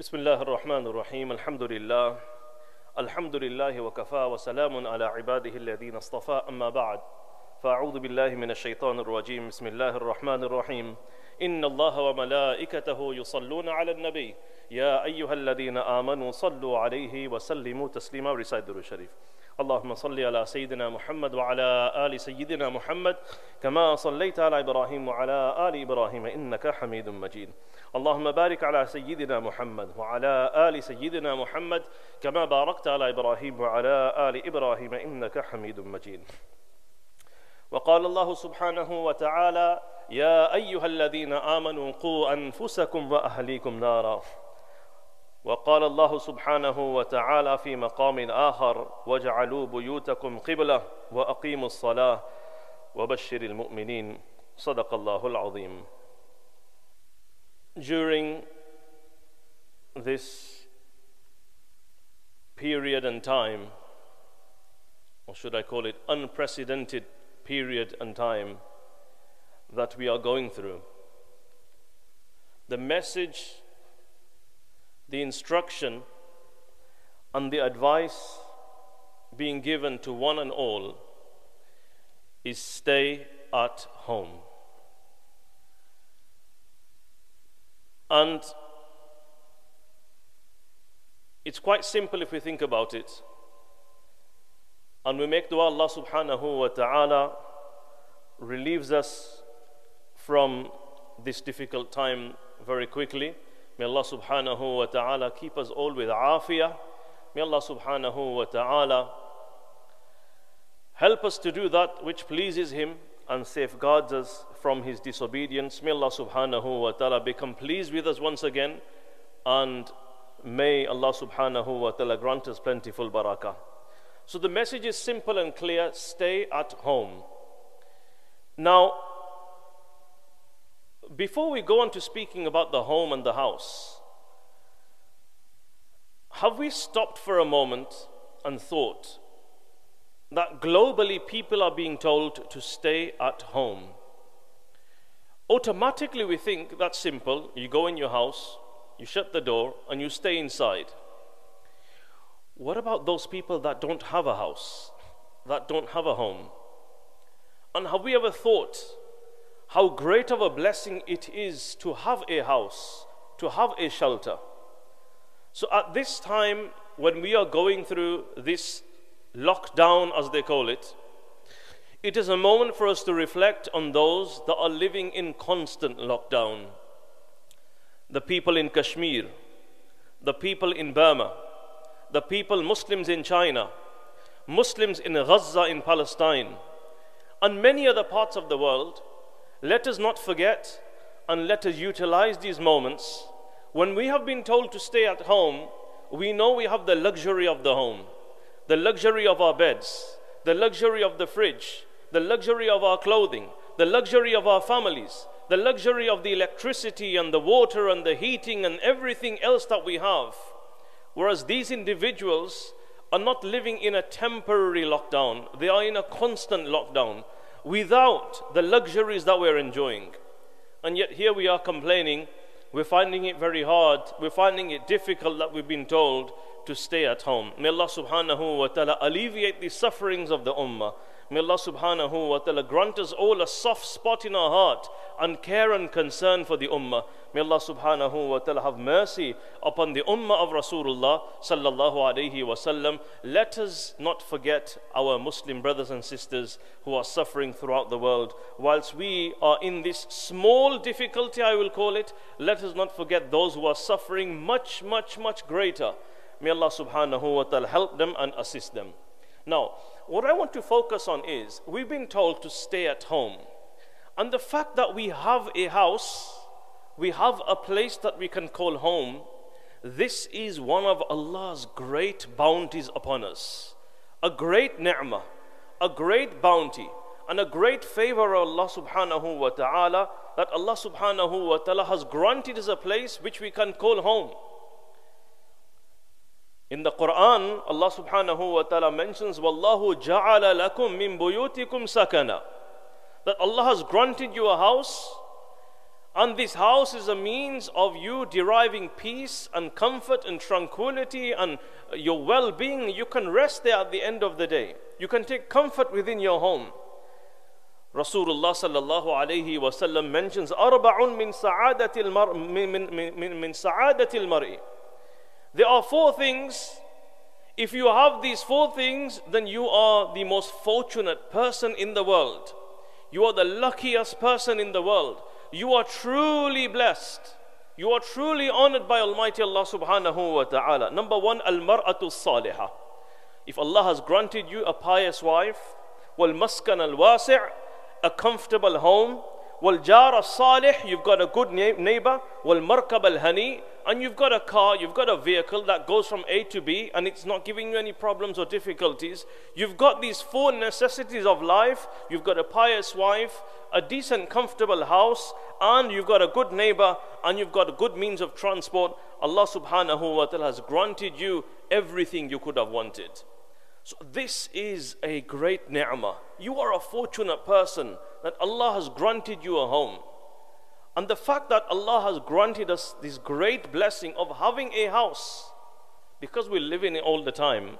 بسم الله الرحمن الرحيم الحمد لله الحمد لله وكفى وسلام على عباده الذين اصطفى أما بعد فأعوذ بالله من الشيطان الرجيم بسم الله الرحمن الرحيم إن الله وملائكته يصلون على النبي يا أيها الذين آمنوا صلوا عليه وسلموا تسليما رسالة الشريف اللهم صل على سيدنا محمد وعلى آل سيدنا محمد كما صليت على إبراهيم وعلى آل إبراهيم إنك حميد مجيد. اللهم بارك على سيدنا محمد وعلى آل سيدنا محمد كما باركت على إبراهيم وعلى آل إبراهيم إنك حميد مجيد. وقال الله سبحانه وتعالى يا أيها الذين آمنوا قوا أنفسكم وأهليكم نارا. وقال الله سبحانه وتعالى في مقام آخر واجعلوا بيوتكم قبلة وأقيموا الصلاة وبشر المؤمنين صدق الله العظيم During this period and time, or should I call it unprecedented period and time that we are going through, the message the instruction and the advice being given to one and all is stay at home. And it's quite simple if we think about it. And we make dua Allah subhanahu wa ta'ala relieves us from this difficult time very quickly. May Allah subhanahu wa ta'ala keep us all with afiyah. May Allah subhanahu wa ta'ala help us to do that which pleases Him and safeguards us from His disobedience. May Allah subhanahu wa ta'ala become pleased with us once again and may Allah subhanahu wa ta'ala grant us plentiful barakah. So the message is simple and clear stay at home. Now, before we go on to speaking about the home and the house, have we stopped for a moment and thought that globally people are being told to stay at home? Automatically, we think that's simple. You go in your house, you shut the door, and you stay inside. What about those people that don't have a house, that don't have a home? And have we ever thought how great of a blessing it is to have a house, to have a shelter. So, at this time, when we are going through this lockdown, as they call it, it is a moment for us to reflect on those that are living in constant lockdown. The people in Kashmir, the people in Burma, the people, Muslims in China, Muslims in Gaza in Palestine, and many other parts of the world let us not forget and let us utilize these moments. When we have been told to stay at home, we know we have the luxury of the home, the luxury of our beds, the luxury of the fridge, the luxury of our clothing, the luxury of our families, the luxury of the electricity and the water and the heating and everything else that we have. Whereas these individuals are not living in a temporary lockdown, they are in a constant lockdown without the luxuries that we're enjoying. And yet, here we are complaining, we're finding it very hard, we're finding it difficult that we've been told to stay at home. May Allah subhanahu wa ta'ala alleviate the sufferings of the ummah. May Allah subhanahu wa ta'ala grant us all a soft spot in our heart and care and concern for the ummah. May Allah subhanahu wa ta'ala have mercy upon the ummah of Rasulullah sallallahu alayhi wa sallam. Let us not forget our Muslim brothers and sisters who are suffering throughout the world. Whilst we are in this small difficulty, I will call it, let us not forget those who are suffering much, much, much greater. May Allah subhanahu wa ta'ala help them and assist them. Now, what I want to focus on is we've been told to stay at home. And the fact that we have a house, we have a place that we can call home, this is one of Allah's great bounties upon us. A great ni'mah, a great bounty, and a great favor of Allah subhanahu wa ta'ala that Allah subhanahu wa ta'ala has granted us a place which we can call home. In the Quran, Allah subhanahu wa ta'ala mentions, Wallahu ja'ala lakum min buyutikum sakana. That Allah has granted you a house, and this house is a means of you deriving peace and comfort and tranquility and your well being. You can rest there at the end of the day. You can take comfort within your home. Rasulullah sallallahu alayhi wa sallam mentions, Arba'un min sa'adatil mar'i. There are four things. If you have these four things, then you are the most fortunate person in the world. You are the luckiest person in the world. You are truly blessed. You are truly honored by Almighty Allah subhanahu wa ta'ala. Number one, al mar'atu salihah. If Allah has granted you a pious wife, wal maskan al wasi' a comfortable home, wal jar salih, you've got a good neighbor, wal markab al hani, and you've got a car, you've got a vehicle that goes from A to B and it's not giving you any problems or difficulties. You've got these four necessities of life. You've got a pious wife, a decent, comfortable house, and you've got a good neighbor, and you've got a good means of transport. Allah subhanahu wa ta'ala has granted you everything you could have wanted. So this is a great ni'mah. You are a fortunate person that Allah has granted you a home. And the fact that Allah has granted us this great blessing of having a house, because we live in it all the time,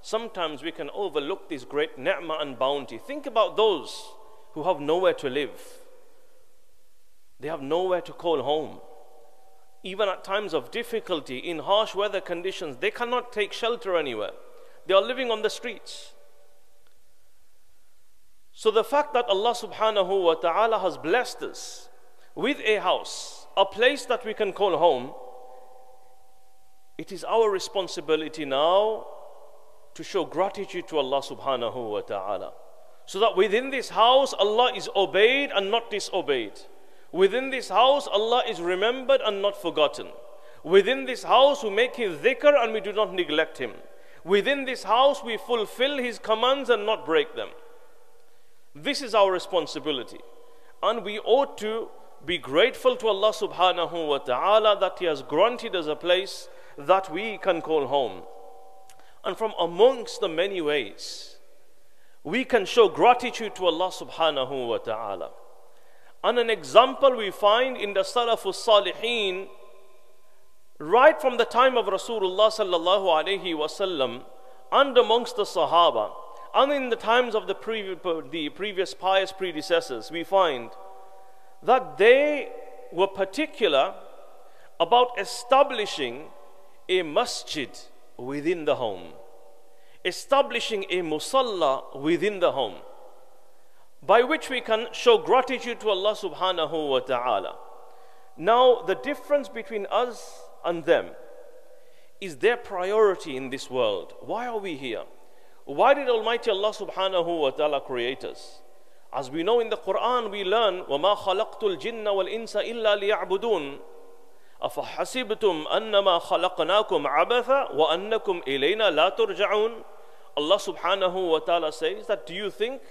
sometimes we can overlook this great ni'mah and bounty. Think about those who have nowhere to live. They have nowhere to call home. Even at times of difficulty, in harsh weather conditions, they cannot take shelter anywhere. They are living on the streets. So the fact that Allah subhanahu wa ta'ala has blessed us with a house, a place that we can call home, it is our responsibility now to show gratitude to Allah subhanahu wa ta'ala. So that within this house, Allah is obeyed and not disobeyed. Within this house, Allah is remembered and not forgotten. Within this house, we make His dhikr and we do not neglect Him. Within this house, we fulfill His commands and not break them. This is our responsibility. And we ought to be grateful to Allah subhanahu wa ta'ala that He has granted us a place that we can call home. And from amongst the many ways, we can show gratitude to Allah subhanahu wa ta'ala. And an example we find in the Salafus Salihin right from the time of Rasulullah sallallahu alaihi wasallam and amongst the Sahaba and in the times of the, previous, the previous pious predecessors, we find that they were particular about establishing a masjid within the home, establishing a musalla within the home, by which we can show gratitude to Allah subhanahu wa ta'ala. Now, the difference between us and them is their priority in this world. Why are we here? Why did Almighty Allah subhanahu wa ta'ala create us? As we know in the Quran, we learn, وَمَا خَلَقْتُ الْجِنَّ وَالْإِنسَ إِلَّا لِيَعْبُدُونَ أَفَحَسِبْتُمْ أَنَّمَا خَلَقْنَاكُمْ عَبَثًا وَأَنَّكُمْ إِلَيْنَا لَا تُرْجَعُونَ Allah subhanahu wa ta'ala says that do you think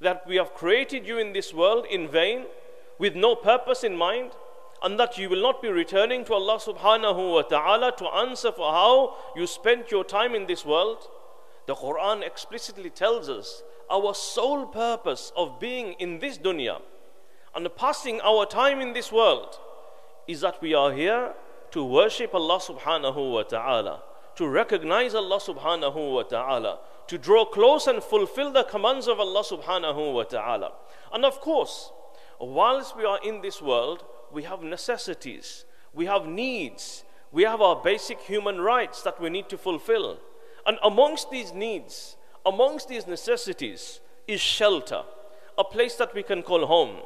that we have created you in this world in vain with no purpose in mind? And that you will not be returning to Allah subhanahu wa ta'ala to answer for how you spent your time in this world. The Quran explicitly tells us our sole purpose of being in this dunya and passing our time in this world is that we are here to worship Allah subhanahu wa ta'ala, to recognize Allah subhanahu wa ta'ala, to draw close and fulfill the commands of Allah subhanahu wa ta'ala. And of course, whilst we are in this world, we have necessities, we have needs, we have our basic human rights that we need to fulfill. And amongst these needs, amongst these necessities, is shelter, a place that we can call home,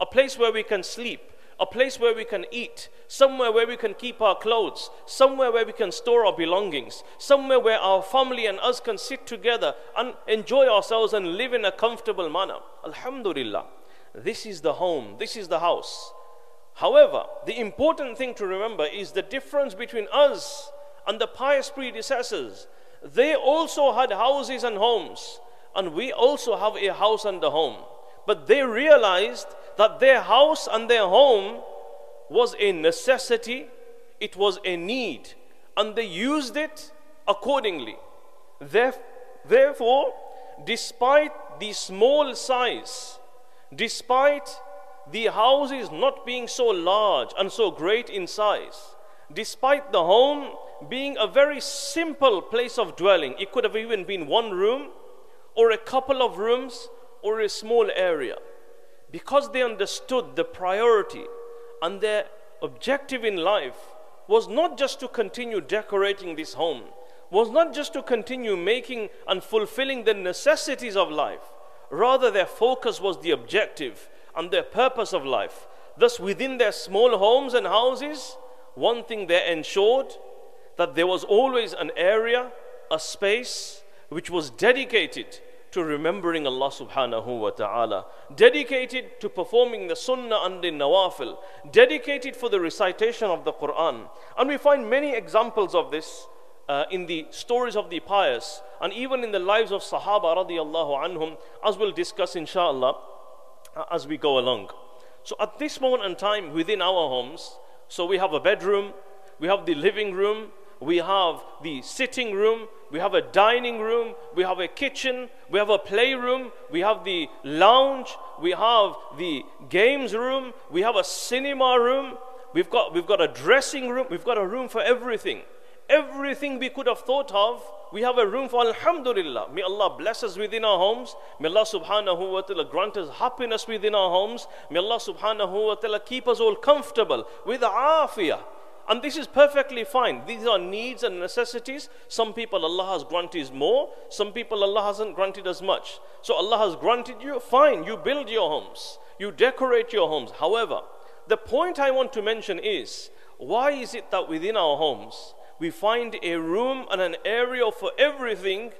a place where we can sleep, a place where we can eat, somewhere where we can keep our clothes, somewhere where we can store our belongings, somewhere where our family and us can sit together and enjoy ourselves and live in a comfortable manner. Alhamdulillah. This is the home, this is the house. However, the important thing to remember is the difference between us and the pious predecessors. They also had houses and homes, and we also have a house and a home. But they realized that their house and their home was a necessity, it was a need, and they used it accordingly. Therefore, despite the small size, despite the houses not being so large and so great in size, despite the home being a very simple place of dwelling, it could have even been one room or a couple of rooms or a small area. Because they understood the priority and their objective in life was not just to continue decorating this home, was not just to continue making and fulfilling the necessities of life. Rather, their focus was the objective and their purpose of life. Thus, within their small homes and houses, one thing they ensured that there was always an area, a space which was dedicated to remembering Allah subhanahu wa ta'ala, dedicated to performing the sunnah and the nawafil, dedicated for the recitation of the Quran. And we find many examples of this uh, in the stories of the pious and even in the lives of Sahaba radiallahu anhum, as we'll discuss inshallah as we go along. So at this moment in time within our homes, so we have a bedroom, we have the living room, we have the sitting room, we have a dining room, we have a kitchen, we have a playroom, we have the lounge, we have the games room, we have a cinema room, we've got, we've got a dressing room, we've got a room for everything. Everything we could have thought of, we have a room for Alhamdulillah. May Allah bless us within our homes. May Allah subhanahu wa ta'ala grant us happiness within our homes. May Allah subhanahu wa ta'ala keep us all comfortable with afiyah. And this is perfectly fine. These are needs and necessities. Some people Allah has granted more, some people Allah hasn't granted as much. So Allah has granted you, fine, you build your homes, you decorate your homes. However, the point I want to mention is why is it that within our homes we find a room and an area for everything?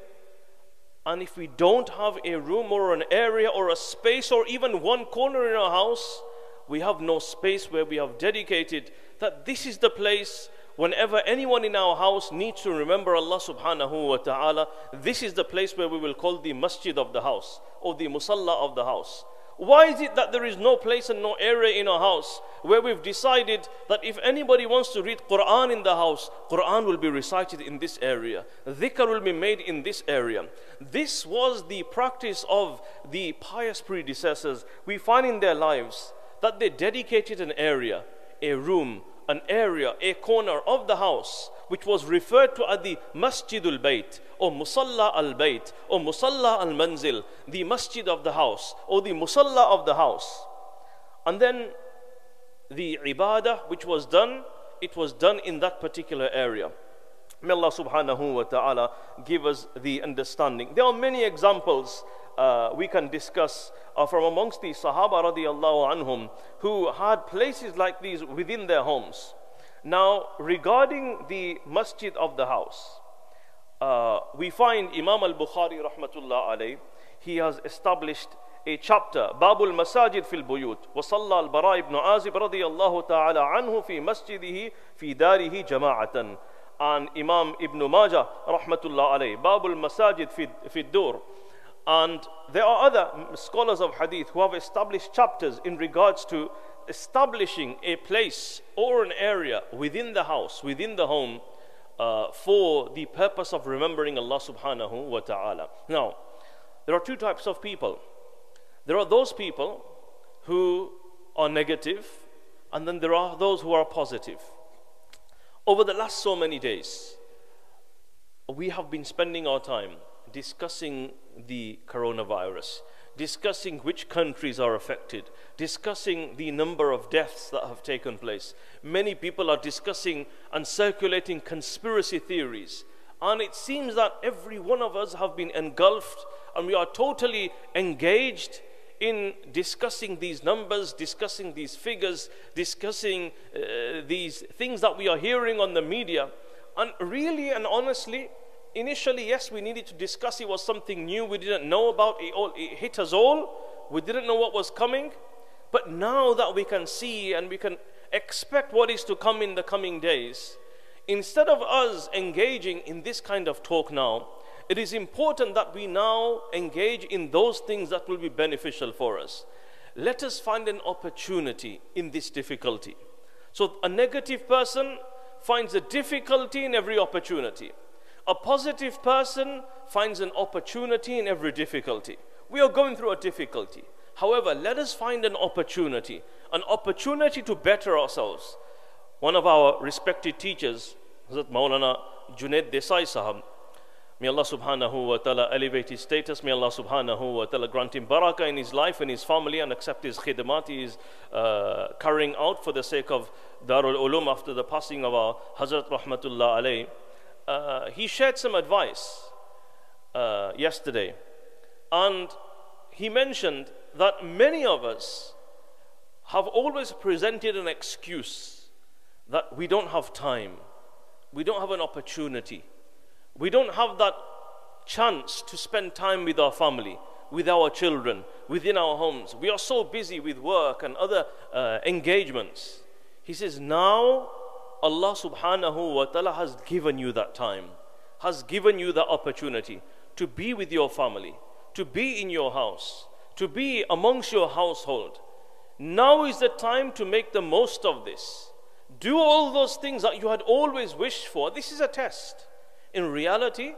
And if we don't have a room or an area or a space or even one corner in our house, we have no space where we have dedicated that this is the place whenever anyone in our house needs to remember Allah subhanahu wa ta'ala, this is the place where we will call the masjid of the house or the musalla of the house. Why is it that there is no place and no area in our house where we've decided that if anybody wants to read Quran in the house, Quran will be recited in this area, dhikr will be made in this area. This was the practice of the pious predecessors. We find in their lives that they dedicated an area, a room, an area, a corner of the house which was referred to as the Masjidul Bayt or Musalla al Bayt or Musalla al Manzil, the Masjid of the house or the Musalla of the house. And then the ibadah which was done, it was done in that particular area. May Allah subhanahu wa ta'ala give us the understanding. There are many examples uh, we can discuss uh, from amongst the Sahaba radiallahu anhum who had places like these within their homes. Now, regarding the masjid of the house, uh, we find Imam al Bukhari rahmatullah alayh, he has established a chapter Babul Masajid fil Buyut وصلى البراء بن عازب رضي الله تعالى عنه في مسجده في داره جماعة and Imam Ibn Majah rahmatullah alayh Babul Masajid fi, fi Dur and there are other scholars of hadith who have established chapters in regards to establishing a place or an area within the house, within the home, uh, for the purpose of remembering Allah subhanahu wa ta'ala. Now, there are two types of people. There are those people who are negative, and then there are those who are positive. Over the last so many days, we have been spending our time discussing the coronavirus, discussing which countries are affected, discussing the number of deaths that have taken place. Many people are discussing and circulating conspiracy theories. And it seems that every one of us have been engulfed and we are totally engaged in discussing these numbers, discussing these figures, discussing uh, these things that we are hearing on the media. And really and honestly, initially, yes, we needed to discuss it was something new we didn't know about. It, all, it hit us all. We didn't know what was coming. But now that we can see and we can expect what is to come in the coming days, instead of us engaging in this kind of talk now, it is important that we now engage in those things that will be beneficial for us. Let us find an opportunity in this difficulty. So, a negative person finds a difficulty in every opportunity. A positive person finds an opportunity in every difficulty. We are going through a difficulty. However, let us find an opportunity, an opportunity to better ourselves. One of our respected teachers, Hazrat Maulana Junaid Desai Sahab, May Allah subhanahu wa ta'ala elevate his status. May Allah subhanahu wa ta'ala grant him barakah in his life and his family and accept his khidmat he is uh, carrying out for the sake of Darul Ulum after the passing of our Hazrat Rahmatullah alayh. Uh, he shared some advice uh, yesterday and he mentioned that many of us have always presented an excuse that we don't have time, we don't have an opportunity we don't have that chance to spend time with our family, with our children, within our homes. We are so busy with work and other uh, engagements. He says, Now Allah subhanahu wa ta'ala has given you that time, has given you the opportunity to be with your family, to be in your house, to be amongst your household. Now is the time to make the most of this. Do all those things that you had always wished for. This is a test. In reality,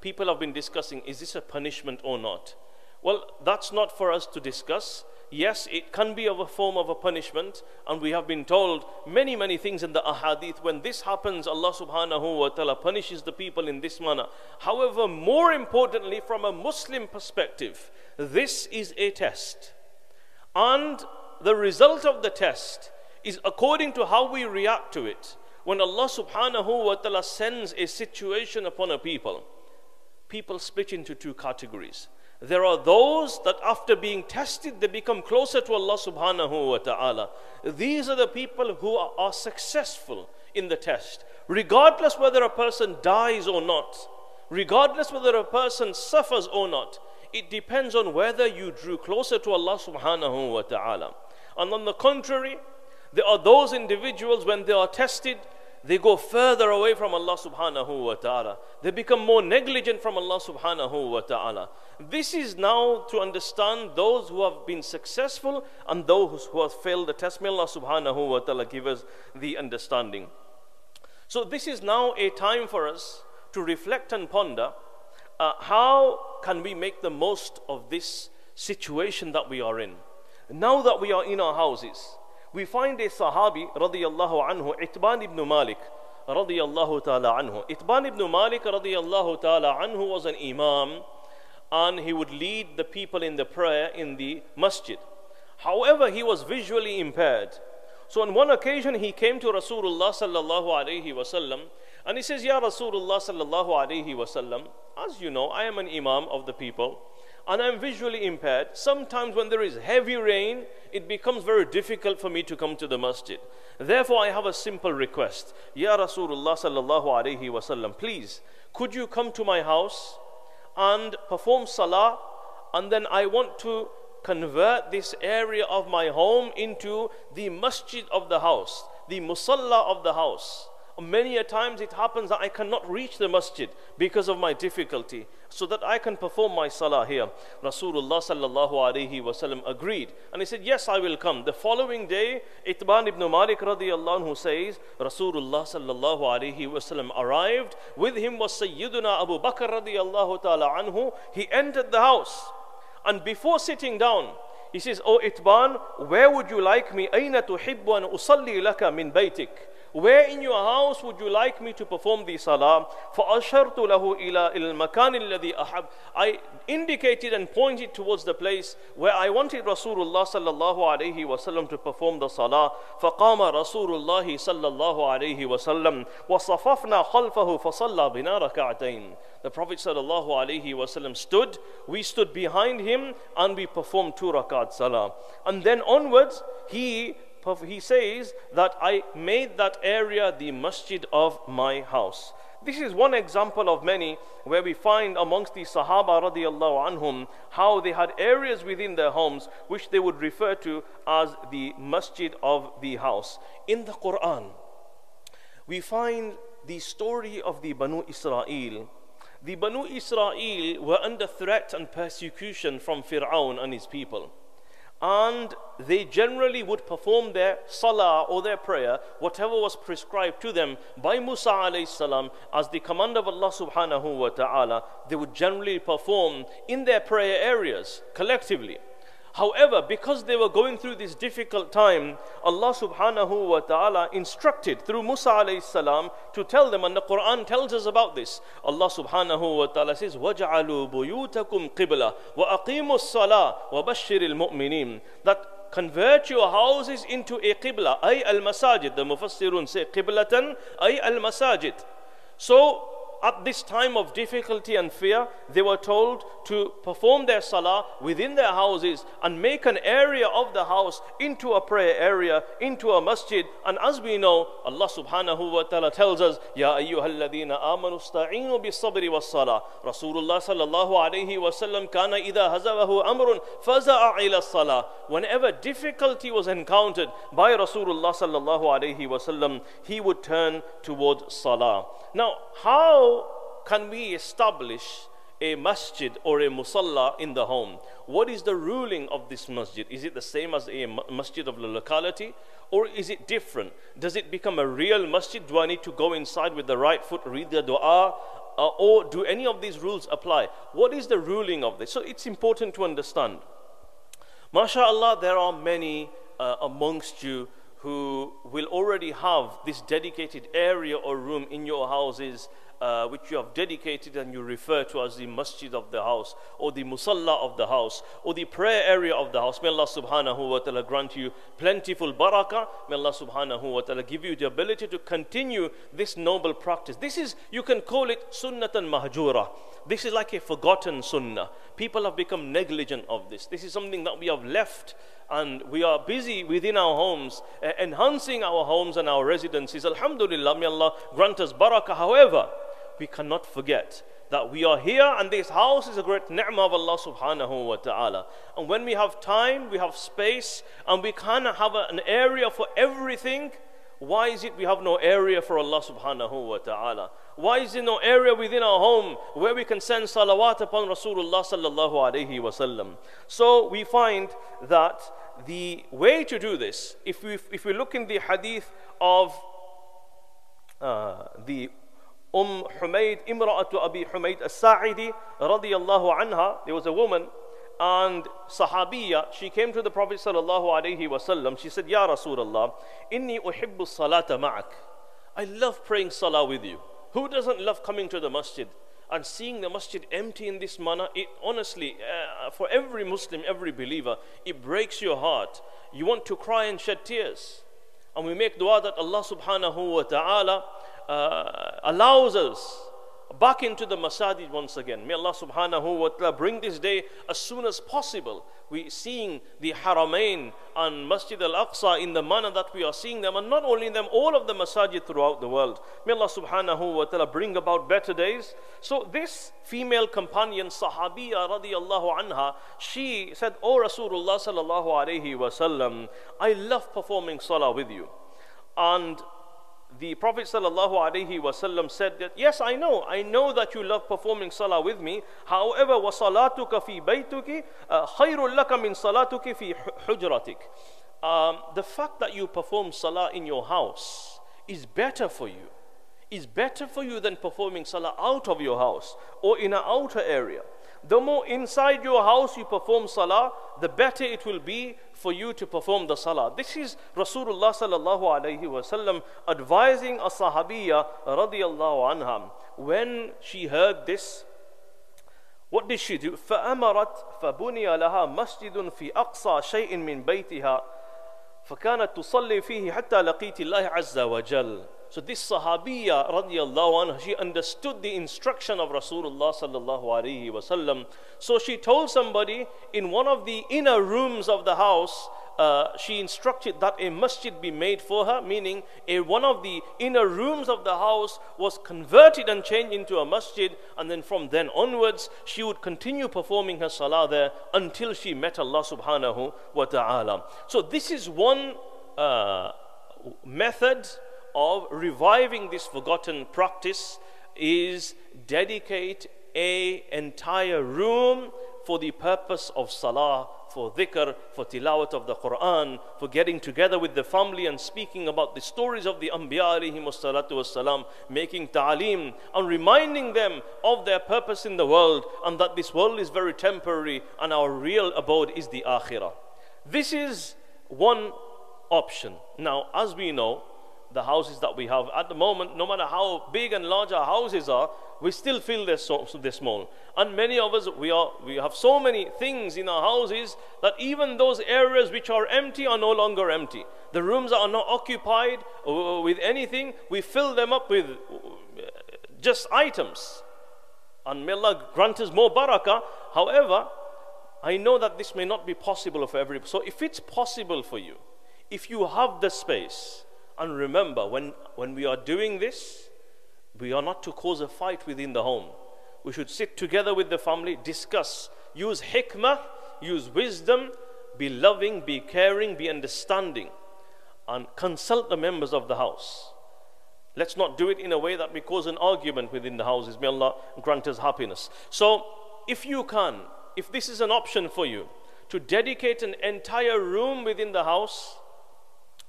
people have been discussing is this a punishment or not? Well, that's not for us to discuss. Yes, it can be of a form of a punishment, and we have been told many, many things in the ahadith. When this happens, Allah subhanahu wa ta'ala punishes the people in this manner. However, more importantly, from a Muslim perspective, this is a test. And the result of the test is according to how we react to it when Allah subhanahu wa ta'ala sends a situation upon a people, people split into two categories. There are those that after being tested, they become closer to Allah subhanahu wa ta'ala. These are the people who are, are successful in the test, regardless whether a person dies or not, regardless whether a person suffers or not. It depends on whether you drew closer to Allah subhanahu wa ta'ala. And on the contrary, there are those individuals when they are tested, they go further away from Allah subhanahu wa ta'ala. They become more negligent from Allah subhanahu wa ta'ala. This is now to understand those who have been successful and those who have failed the test. May Allah subhanahu wa ta'ala give us the understanding. So this is now a time for us to reflect and ponder uh, how can we make the most of this situation that we are in. Now that we are in our houses, we find a Sahabi radiyallahu anhu, Itban ibn Malik radiyallahu ta'ala anhu. Itban ibn Malik radiyallahu ta'ala anhu was an Imam and he would lead the people in the prayer in the masjid. However, he was visually impaired. So on one occasion he came to Rasulullah sallallahu alayhi wasallam and he says, Ya Rasulullah sallallahu alayhi wasallam, as you know, I am an Imam of the people and I'm visually impaired, sometimes when there is heavy rain, it becomes very difficult for me to come to the masjid. Therefore, I have a simple request. Ya Rasulullah sallallahu alayhi wasallam, please, could you come to my house and perform salah? And then I want to convert this area of my home into the masjid of the house, the musalla of the house Many a times it happens that I cannot reach the masjid because of my difficulty, so that I can perform my salah here. Rasulullah sallallahu alaihi wasallam agreed, and he said, "Yes, I will come." The following day, Itban ibn Malik radiyallahu anhu says, Rasulullah sallallahu alaihi wasallam arrived. With him was Sayyiduna Abu Bakr radiyallahu ta'ala anhu. He entered the house, and before sitting down, he says, "O Itban, where would you like me? أين تحب أن أصلي لك من بيتك?" Where in your house would you like me to perform the salah? فَأَشَرْتُ لَهُ إِلَى الْمَكَانِ الَّذِي أَحَبْ I indicated and pointed towards the place where I wanted Rasulullah sallallahu alayhi wasallam to perform the salah. فَقَامَ رَسُولُ اللَّهِ صلى الله عليه وسلم وصففنا خلفه فصلى بنا ركعتين. The Prophet sallallahu alayhi wasallam stood, we stood behind him and we performed two rakat salah. And then onwards, he he says that I made that area the masjid of my house. This is one example of many where we find amongst the Sahaba radiallahu anhum how they had areas within their homes which they would refer to as the masjid of the house. In the Quran, we find the story of the Banu Israel. The Banu Israel were under threat and persecution from Fir'aun and his people and they generally would perform their salah or their prayer, whatever was prescribed to them by Musa alayhi salam as the command of Allah subhanahu wa ta'ala, they would generally perform in their prayer areas collectively. However, because they were going through this difficult time, Allah subhanahu wa ta'ala instructed through Musa alayhi salam to tell them, and the Quran tells us about this. Allah subhanahu wa ta'ala says, وَجَعَلُوا بُيُوتَكُمْ قِبْلَةً وَأَقِيمُوا الصَّلَاةَ وَبَشِّرِ الْمُؤْمِنِينَ That convert your houses into a qibla, ay al-masajid. The mufassirun say qiblatan, ay al-masajid. So at this time of difficulty and fear, they were told to perform their salah within their houses and make an area of the house into a prayer area, into a masjid. And as we know, Allah subhanahu wa ta'ala tells us, Ya ayyuhalladhina amanu sta'inu bis sabri was salah. Rasulullah sallallahu alayhi wa sallam kana idha hazawahu amrun faza'a ila salah. Whenever difficulty was encountered by Rasulullah sallallahu alayhi wa sallam, he would turn towards salah. Now, how can we establish a masjid or a musalla in the home? What is the ruling of this masjid? Is it the same as a masjid of the locality? Or is it different? Does it become a real masjid? Do I need to go inside with the right foot, read the dua? Uh, or do any of these rules apply? What is the ruling of this? So it's important to understand. MashaAllah, there are many uh, amongst you who will already have this dedicated area or room in your houses uh, which you have dedicated and you refer to as the masjid of the house or the musalla of the house or the prayer area of the house. May Allah subhanahu wa ta'ala grant you plentiful barakah. May Allah subhanahu wa ta'ala give you the ability to continue this noble practice. This is, you can call it sunnatan mahjura. This is like a forgotten sunnah. People have become negligent of this. This is something that we have left and we are busy within our homes, uh, enhancing our homes and our residences. Alhamdulillah, may Allah grant us barakah. However, we cannot forget that we are here and this house is a great ni'mah of Allah subhanahu wa ta'ala. And when we have time, we have space, and we of have an area for everything, why is it we have no area for Allah subhanahu wa ta'ala? Why is there no area within our home where we can send salawat upon Rasulullah sallallahu alayhi wasallam? So we find that the way to do this, if we, if we look in the hadith of uh, the Umm Humayd, Imra'atu Abi Humayd as-Sa'idi radiyallahu anha, there was a woman and Sahabiya, she came to the Prophet sallallahu alayhi wasallam. She said, Ya Rasulullah, inni uhibbu salata ma'ak. I love praying salah with you. Who doesn't love coming to the masjid? and seeing the masjid empty in this manner, it honestly, uh, for every Muslim, every believer, it breaks your heart. You want to cry and shed tears. And we make dua that Allah subhanahu wa ta'ala uh, allows us back into the masajid once again. May Allah subhanahu wa ta'ala bring this day as soon as possible. We seeing the Haramain and Masjid al-Aqsa in the manner that we are seeing them and not only them, all of the masajid throughout the world. May Allah subhanahu wa ta'ala bring about better days. So this female companion, Sahabiya radiallahu anha, she said, Oh Rasulullah sallallahu alayhi wa sallam, I love performing salah with you. And the Prophet ﷺ said that, Yes, I know. I know that you love performing salah with me. However, وَصَلَاتُكَ فِي بَيْتُكِ خَيْرٌ لَكَ مِنْ صَلَاتُكِ فِي حُجْرَتِكِ um, The fact that you perform salah in your house is better for you. Is better for you than performing salah out of your house or in an outer area. The more inside your house you perform salah, the better it will be for you to perform the salah. This is Rasulullah sallallahu alayhi wasallam advising a sahabiya radiyallahu anha. When she heard this, what did she do? فأمرت فبني لها مسجد في أقصى شيء من بيتها فكانت تصلي فيه حتى لقيت الله عز وجل so this Sahabiya radiallahu anha, she understood the instruction of Rasulullah sallallahu alaihi wasallam. So she told somebody in one of the inner rooms of the house, uh, she instructed that a masjid be made for her, meaning a, one of the inner rooms of the house was converted and changed into a masjid, and then from then onwards, she would continue performing her salah there until she met Allah subhanahu wa ta'ala. So this is one uh, method of reviving this forgotten practice is dedicate a entire room for the purpose of salah for dhikr, for tilawat of the Quran, for getting together with the family and speaking about the stories of the Anbiya wasalam, making ta'aleem and reminding them of their purpose in the world and that this world is very temporary and our real abode is the akhirah. This is one option. Now, as we know, the houses that we have at the moment, no matter how big and large our houses are, we still feel they're, so, they're small. And many of us, we, are, we have so many things in our houses that even those areas which are empty are no longer empty. The rooms are not occupied with anything, we fill them up with uh, just items. And may Allah grant us more barakah. However, I know that this may not be possible for everybody. So if it's possible for you, if you have the space, and remember, when, when we are doing this, we are not to cause a fight within the home. We should sit together with the family, discuss, use hikmah, use wisdom, be loving, be caring, be understanding, and consult the members of the house. Let's not do it in a way that we cause an argument within the houses. May Allah grant us happiness. So, if you can, if this is an option for you, to dedicate an entire room within the house,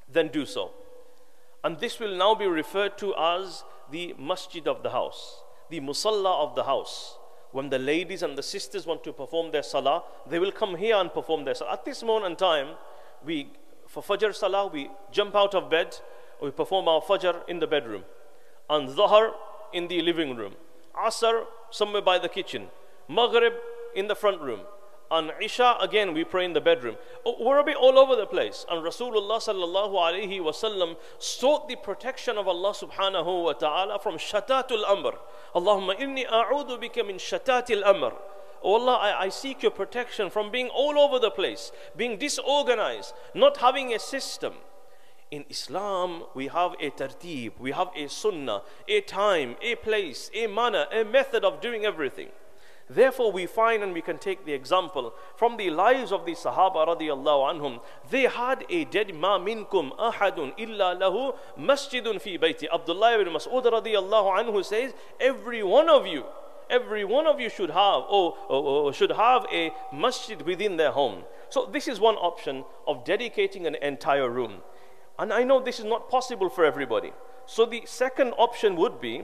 then do so. And this will now be referred to as the masjid of the house, the musalla of the house. When the ladies and the sisters want to perform their salah, they will come here and perform their salah. At this moment in time, we, for Fajr salah, we jump out of bed, we perform our Fajr in the bedroom, and Zahar in the living room, Asr somewhere by the kitchen, Maghrib in the front room, on Isha, again, we pray in the bedroom. We're a bit all over the place. And Rasulullah sallallahu alayhi wasallam sought the protection of Allah subhanahu wa ta'ala from shatatul amr. Allahumma inni a'udhu bika min shatatil amr. Oh Allah, I, I, seek your protection from being all over the place, being disorganized, not having a system. In Islam, we have a tartib, we have a sunnah, a time, a place, a manner, a method of doing everything. Therefore, we find and we can take the example from the lives of the Sahaba radiallahu anhum. They had a dead ma minkum ahadun illa lahu masjidun fi bayti. Abdullah ibn Mas'ud radiallahu anhu says, every one of you, every one of you should have or, or, or should have a masjid within their home. So this is one option of dedicating an entire room. And I know this is not possible for everybody. So the second option would be,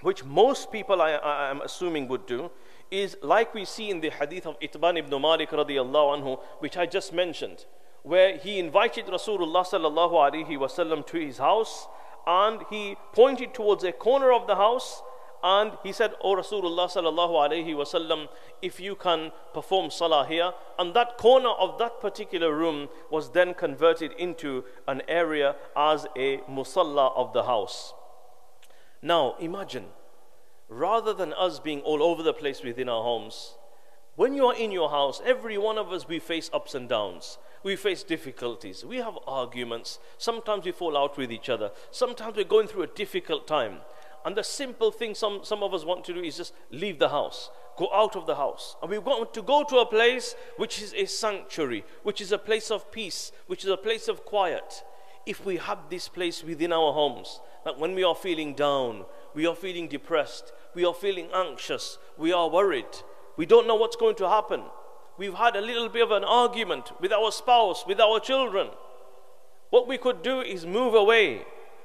which most people I, I am assuming would do, is like we see in the hadith of Itban ibn Malik radiallahu anhu, which I just mentioned, where he invited Rasulullah sallallahu alaihi wasallam to his house and he pointed towards a corner of the house and he said, O Rasulullah sallallahu alaihi wasallam, if you can perform salah here, and that corner of that particular room was then converted into an area as a musalla of the house. Now imagine rather than us being all over the place within our homes. When you are in your house, every one of us, we face ups and downs. We face difficulties. We have arguments. Sometimes we fall out with each other. Sometimes we're going through a difficult time. And the simple thing some, some of us want to do is just leave the house, go out of the house. And we want to go to a place which is a sanctuary, which is a place of peace, which is a place of quiet. If we have this place within our homes, that when we are feeling down, we are feeling depressed, we are feeling anxious, we are worried, we don't know what's going to happen. We've had a little bit of an argument with our spouse, with our children. What we could do is move away,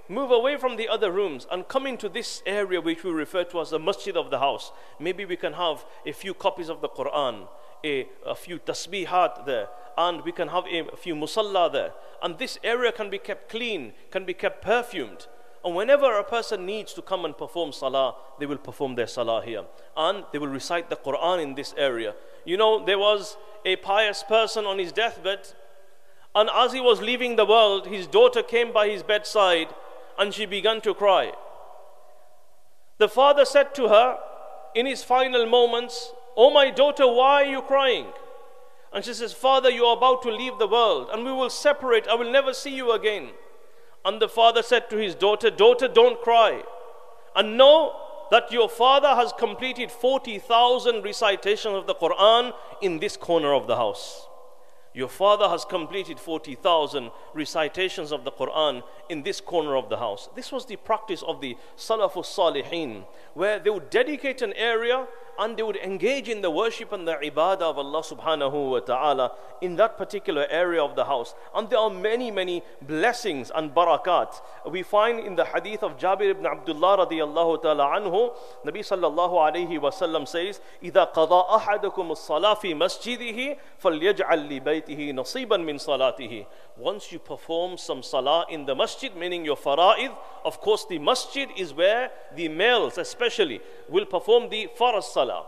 move away from the other rooms and come into this area which we refer to as the masjid of the house. Maybe we can have a few copies of the Quran, a, a few tasbihat there, and we can have a, a few musalla there. And this area can be kept clean, can be kept perfumed. And whenever a person needs to come and perform salah, they will perform their salah here. And they will recite the Quran in this area. You know, there was a pious person on his deathbed, and as he was leaving the world, his daughter came by his bedside and she began to cry. The father said to her in his final moments, Oh, my daughter, why are you crying? And she says, Father, you are about to leave the world, and we will separate. I will never see you again. And the father said to his daughter, Daughter, don't cry. And know that your father has completed 40,000 recitations of the Quran in this corner of the house. Your father has completed 40,000 recitations of the Quran in this corner of the house. This was the practice of the Salafus Salihin, where they would dedicate an area and they would engage in the worship and the ibadah of Allah subhanahu wa ta'ala in that particular area of the house. And there are many, many blessings and barakat. We find in the hadith of Jabir ibn Abdullah radiallahu ta'ala anhu, Nabi sallallahu alayhi wa sallam says, إِذَا قَضَى أَحَدُكُمُ الصَّلَاةِ فِي مَسْجِدِهِ فَلْيَجْعَلْ لِبَيْتِهِ نَصِيبًا مِّن صَلَاتِهِ Once you perform some salah in the masjid, meaning your fara'id, of course the masjid is where the males especially will perform the farz salah.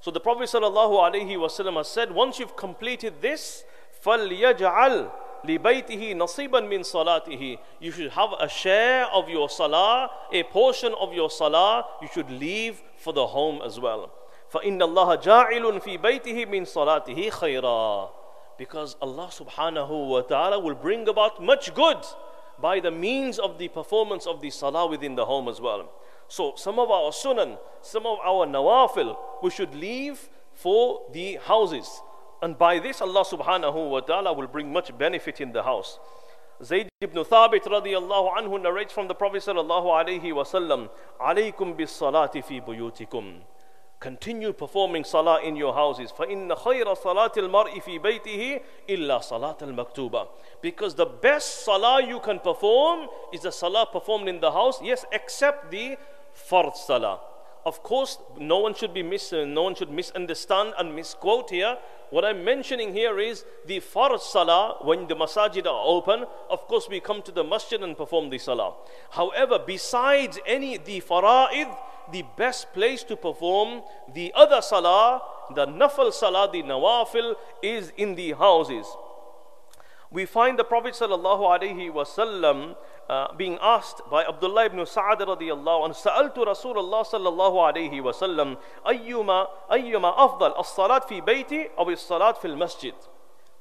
So the Prophet ﷺ has said, once you've completed this, فَلْيَجْعَلْ لِبَيْتِهِ نَصِيبًا مِّن صَلَاتِهِ You should have a share of your salah, a portion of your salah, you should leave for the home as well. فَإِنَّ اللَّهَ جَاعِلٌ فِي بَيْتِهِ مِّن صَلَاتِهِ خَيْرًا because Allah subhanahu wa ta'ala will bring about much good by the means of the performance of the salah within the home as well. So some of our sunan, some of our nawafil, we should leave for the houses. And by this Allah subhanahu wa ta'ala will bring much benefit in the house. Zayd ibn Thabit radiallahu anhu narrates from the Prophet sallallahu alayhi wa sallam, bis salati fi buyutikum. Continue performing salah in your houses. فَإِنَّ خَيْرَ صَلَاةِ الْمَرْءِ فِي بَيْتِهِ إِلَّا صَلَاةَ الْمَكْتُوبَةِ Because the best salah you can perform is the salah performed in the house, yes, except the fard salah. Of course, no one should be mis- no one should misunderstand and misquote here. What I'm mentioning here is the fard salah when the masajid are open. Of course, we come to the masjid and perform the salah. However, besides any the fara'id, the best place to perform the other salah, the nafal salah, the nawafil, is in the houses. We find the Prophet sallallahu alaihi wasallam uh, being asked by Abdullah ibn Sa'ad radiallahu anhu, سألت رسول الله صلى الله عليه وسلم أيما أيما أفضل الصلاة في بيتي أو الصلاة في المسجد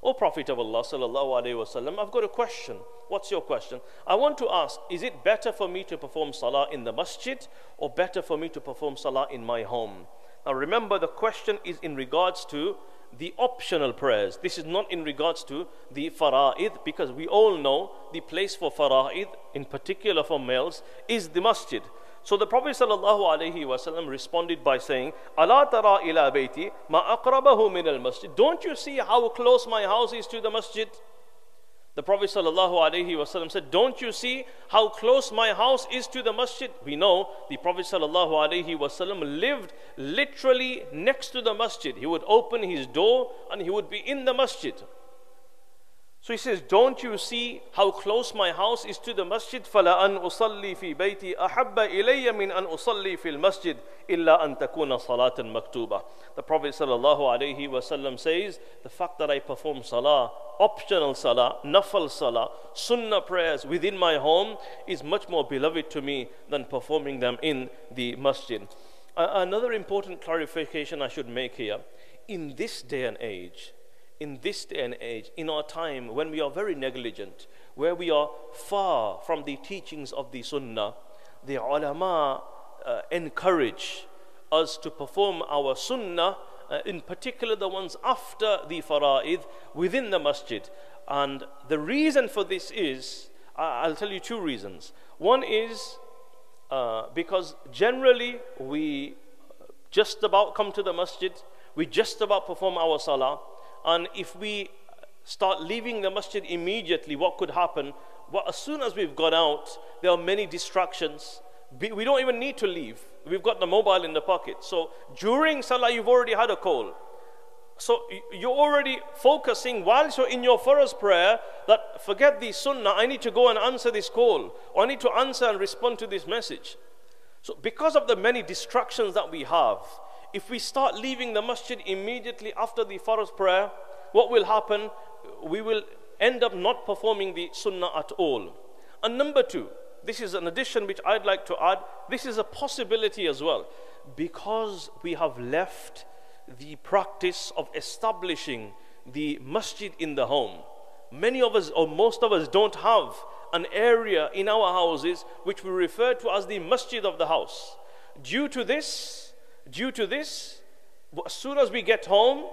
O Prophet of Allah sallallahu alaihi wasallam, I've got a question. What's your question? I want to ask, is it better for me to perform salah in the masjid or better for me to perform salah in my home? Now remember the question is in regards to the optional prayers. This is not in regards to the fara'id because we all know the place for fara'id, in particular for males, is the masjid. So the Prophet ﷺ responded by saying, Allah tara ila bayti ma aqrabahu min al masjid. Don't you see how close my house is to the masjid? The Prophet ﷺ said, Don't you see how close my house is to the masjid? We know the Prophet ﷺ lived literally next to the masjid. He would open his door and he would be in the masjid. So he says, Don't you see how close my house is to the masjid? فَلَا أَنْ أُصَلِّي فِي بَيْتِي أَحَبَّ إِلَيَّ مِنْ أَنْ أُصَلِّي فِي الْمَسْجِدِ إِلَّا أَنْ تَكُونَ صَلَاةً مَكْتُوبَةً The Prophet ﷺ says, The fact that I perform salah, optional salah, nafal salah, sunnah prayers within my home is much more beloved to me than performing them in the masjid. Uh, another important clarification I should make here. In this day and age, in this day and age, in our time when we are very negligent, where we are far from the teachings of the Sunnah, the ulama uh, encourage us to perform our Sunnah, uh, in particular the ones after the Fara'id, within the masjid. And the reason for this is, I'll tell you two reasons. One is uh, because generally we just about come to the masjid, we just about perform our salah and if we start leaving the masjid immediately, what could happen? Well, as soon as we've got out, there are many distractions. We don't even need to leave. We've got the mobile in the pocket. So during Salah, you've already had a call. So you're already focusing whilst you're in your first prayer that forget the sunnah, I need to go and answer this call, or I need to answer and respond to this message. So because of the many distractions that we have, if we start leaving the masjid immediately after the farz prayer, what will happen? We will end up not performing the sunnah at all. And number two, this is an addition which I'd like to add. This is a possibility as well. Because we have left the practice of establishing the masjid in the home. Many of us, or most of us, don't have an area in our houses which we refer to as the masjid of the house. Due to this, Due to this, as soon as we get home,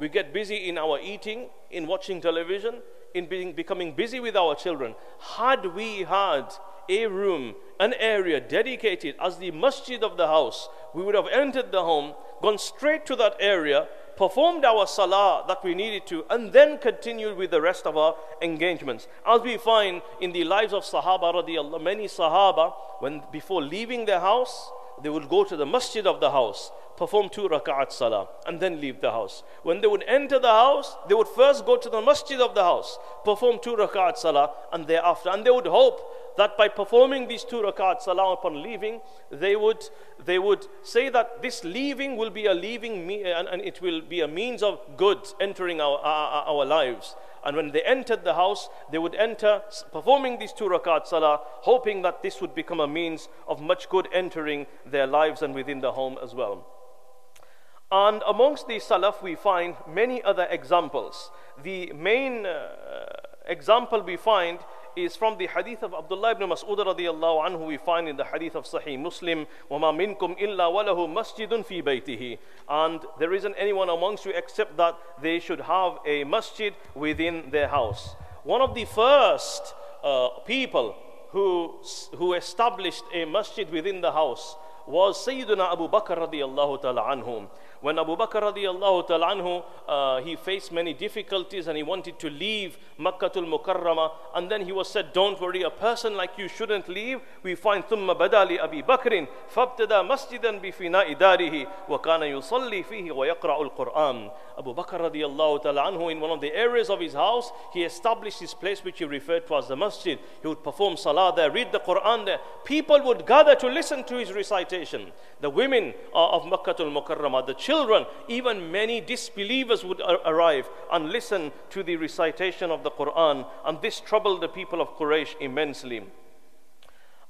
we get busy in our eating, in watching television, in being, becoming busy with our children, had we had a room, an area dedicated as the masjid of the house, we would have entered the home, gone straight to that area, performed our salah that we needed to, and then continued with the rest of our engagements. As we find in the lives of Sahaba many Sahaba, when before leaving their house, they would go to the masjid of the house, perform two rak'at salah, and then leave the house. When they would enter the house, they would first go to the masjid of the house, perform two rak'at salah, and thereafter, and they would hope that by performing these two rakat salah upon leaving, they would, they would say that this leaving will be a leaving me- and, and, it will be a means of good entering our, our, our lives. And when they entered the house, they would enter performing these two rakat salah, hoping that this would become a means of much good entering their lives and within the home as well. And amongst the salaf, we find many other examples. The main uh, example we find is from the hadith of Abdullah ibn Mas'ud radiallahu anhu we find in the hadith of Sahih Muslim وَمَا مِنْكُمْ إِلَّا وَلَهُ مَسْجِدٌ فِي بَيْتِهِ and there isn't anyone amongst you except that they should have a masjid within their house one of the first uh, people who, who established a masjid within the house was Sayyidina Abu Bakr radiallahu ta'ala anhu when Abu Bakr radiallahu ta'ala anhu, uh, he faced many difficulties and he wanted to leave Makkatul Mukarramah. And then he was said, don't worry, a person like you shouldn't leave. We find ثم بدا لأبي بكر فابتدى مسجدا بفناء داره وكان يصلي فيه ويقرأ القرآن. Abu Bakr radiallahu ta'ala anhu, in one of the areas of his house, he established his place which he referred to as the masjid. He would perform salah there, read the Quran there. People would gather to listen to his recitation. The women uh, of Makkatul Mukarramah, the children, children, even many disbelievers would arrive and listen to the recitation of the Quran, and this troubled the people of Quraysh immensely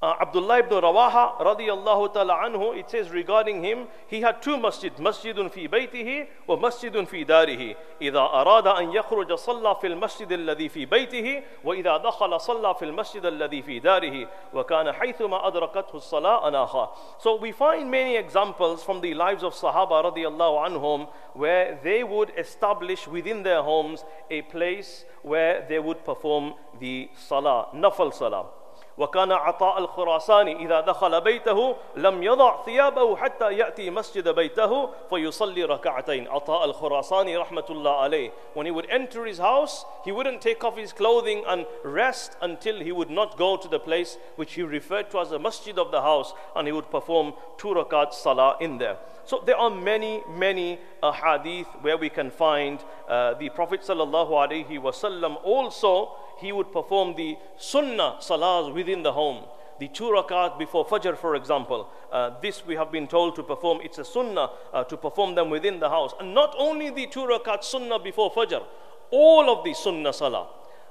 Uh, Abdullah ibn Rawaha radiallahu ta'ala anhu, it says regarding him, he had two masjid, masjidun fi baytihi wa masjidun fi darihi. إذا أراد أن يخرج صلى في المسجد الذي في بيته وإذا دخل صلى في المسجد الذي في داره وكان حيثما أدركته الصلاة أناخا. So we find many examples from the lives of Sahaba radiallahu anhum where they would establish within their homes a place where they would perform the salah, nafal salah. وكان عطاء الخراساني إذا دخل بيته لم يضع ثيابه حتى يأتي مسجد بيته فيصلي ركعتين عطاء الخراساني رحمة الله عليه when he would enter his house he wouldn't take off his clothing and rest until he would not go to the place which he referred to as the masjid of the house and he would perform two rakat salah in there so there are many many uh, hadith where we can find uh, the Prophet sallallahu alaihi wasallam also he would perform the sunnah salahs within the home. The two rakat before Fajr, for example, uh, this we have been told to perform. It's a sunnah uh, to perform them within the house. And not only the two rakat sunnah before Fajr, all of the sunnah salah.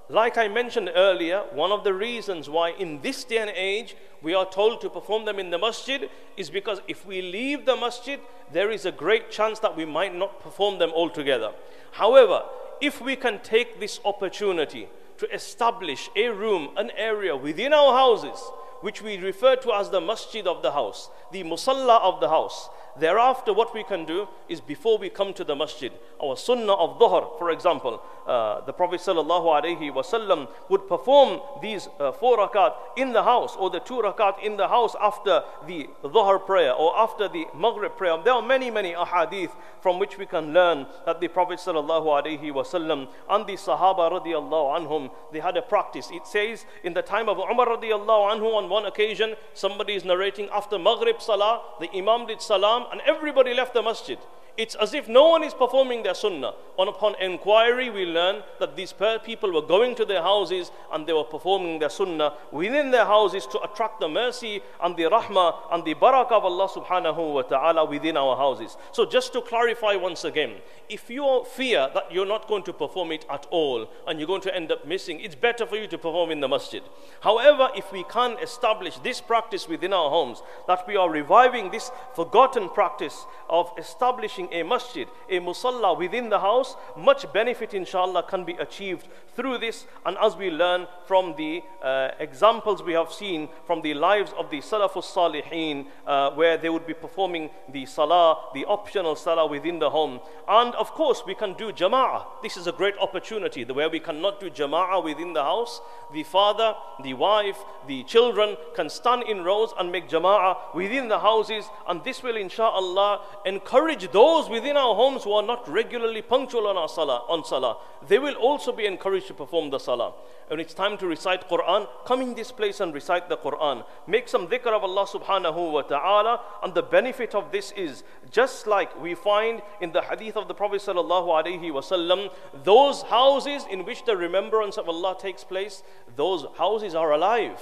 Like I mentioned earlier, one of the reasons why in this day and age we are told to perform them in the masjid is because if we leave the masjid, there is a great chance that we might not perform them altogether. However, if we can take this opportunity to establish a room, an area within our houses, which we refer to as the masjid of the house, the musalla of the house. Thereafter, what we can do is before we come to the masjid, our sunnah of dhuhr, for example, uh, the Prophet ﷺ would perform these uh, four rakat in the house or the two rakat in the house after the dhuhr prayer or after the maghrib prayer. There are many, many ahadith from which we can learn that the Prophet ﷺ and the Sahaba radiallahu anhum, they had a practice. It says in the time of Umar radiallahu anhu on one occasion, somebody is narrating after maghrib salah, the imam did salam and everybody left the masjid. It's as if no one is performing their sunnah. On upon inquiry, we learn that these people were going to their houses and they were performing their sunnah within their houses to attract the mercy and the rahmah and the barakah of Allah subhanahu wa ta'ala within our houses. So just to clarify once again, if you fear that you're not going to perform it at all and you're going to end up missing, it's better for you to perform in the masjid. However, if we can establish this practice within our homes, that we are reviving this forgotten practice of establishing a masjid, a musalla within the house, much benefit inshallah can be achieved through this. And as we learn from the uh, examples we have seen from the lives of the Salafus Salihin, uh, where they would be performing the salah, the optional salah within the home. And of course, we can do jama'ah. This is a great opportunity. Where we cannot do jama'ah within the house, the father, the wife, the children can stand in rows and make jama'ah within the houses. And this will, inshallah, encourage those within our homes who are not regularly punctual on our salah, on salah. They will also be encouraged to perform the salah. When it's time to recite Quran, come in this place and recite the Quran. Make some dhikr of Allah subhanahu wa ta'ala. And the benefit of this is just like we find in the hadith of the Prophet sallallahu alaihi wasallam, those houses in which the remembrance of Allah takes place, those houses are alive.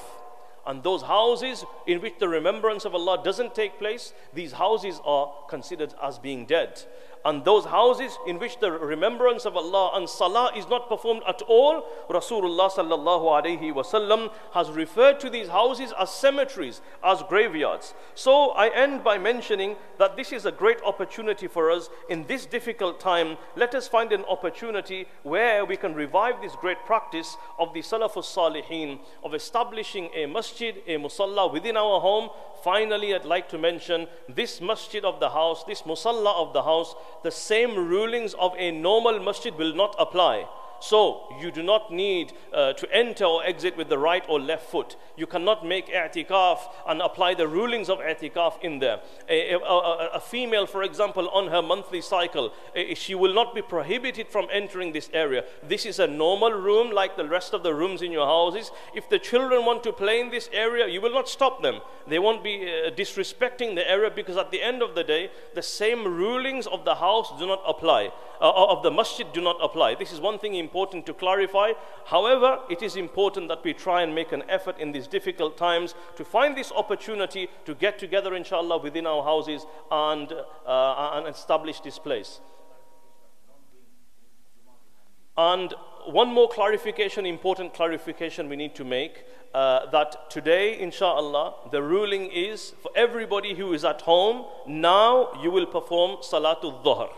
And those houses in which the remembrance of Allah doesn't take place, these houses are considered as being dead and those houses in which the remembrance of Allah and salah is not performed at all, Rasulullah sallallahu alaihi wasallam has referred to these houses as cemeteries, as graveyards. So I end by mentioning that this is a great opportunity for us in this difficult time. Let us find an opportunity where we can revive this great practice of the Salafus Salihin of establishing a masjid, a musalla within our home Finally, I'd like to mention this masjid of the house, this musalla of the house, the same rulings of a normal masjid will not apply. So you do not need uh, to enter or exit with the right or left foot. You cannot make i'tikaf and apply the rulings of i'tikaf in there. A, a, a, a female, for example, on her monthly cycle, she will not be prohibited from entering this area. This is a normal room like the rest of the rooms in your houses. If the children want to play in this area, you will not stop them. They won't be uh, disrespecting the area because at the end of the day, the same rulings of the house do not apply, uh, of the masjid do not apply. This is one thing important to clarify. However, it is important that we try and make an effort in these difficult times to find this opportunity to get together, inshallah, within our houses and, uh, and establish this place. And one more clarification, important clarification we need to make uh, that today, inshallah, the ruling is for everybody who is at home, now you will perform Salatul Dhuhr.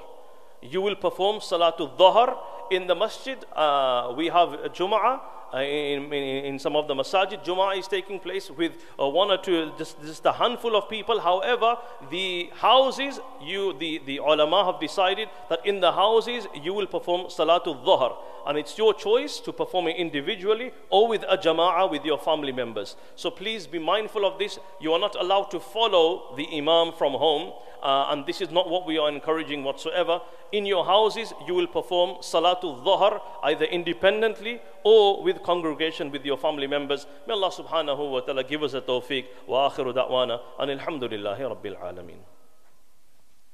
You will perform Salatul Dhuhr in the masjid, uh, we have Jum'ah. Uh, in, in, in, some of the masajid, Jum'ah is taking place with uh, one or two, just, just a handful of people. However, the houses, you, the, the ulama have decided that in the houses you will perform Salatul Dhuhr. And it's your choice to perform it individually or with a jama'ah with your family members. So please be mindful of this. You are not allowed to follow the imam from home. Uh, and this is not what we are encouraging whatsoever. In your houses, you will perform Salatul Dhuhr either independently or with congregation with your family members. May Allah subhanahu wa ta'ala give us a tawfiq. Wa akhiru da'wana. And alhamdulillahi rabbil alameen.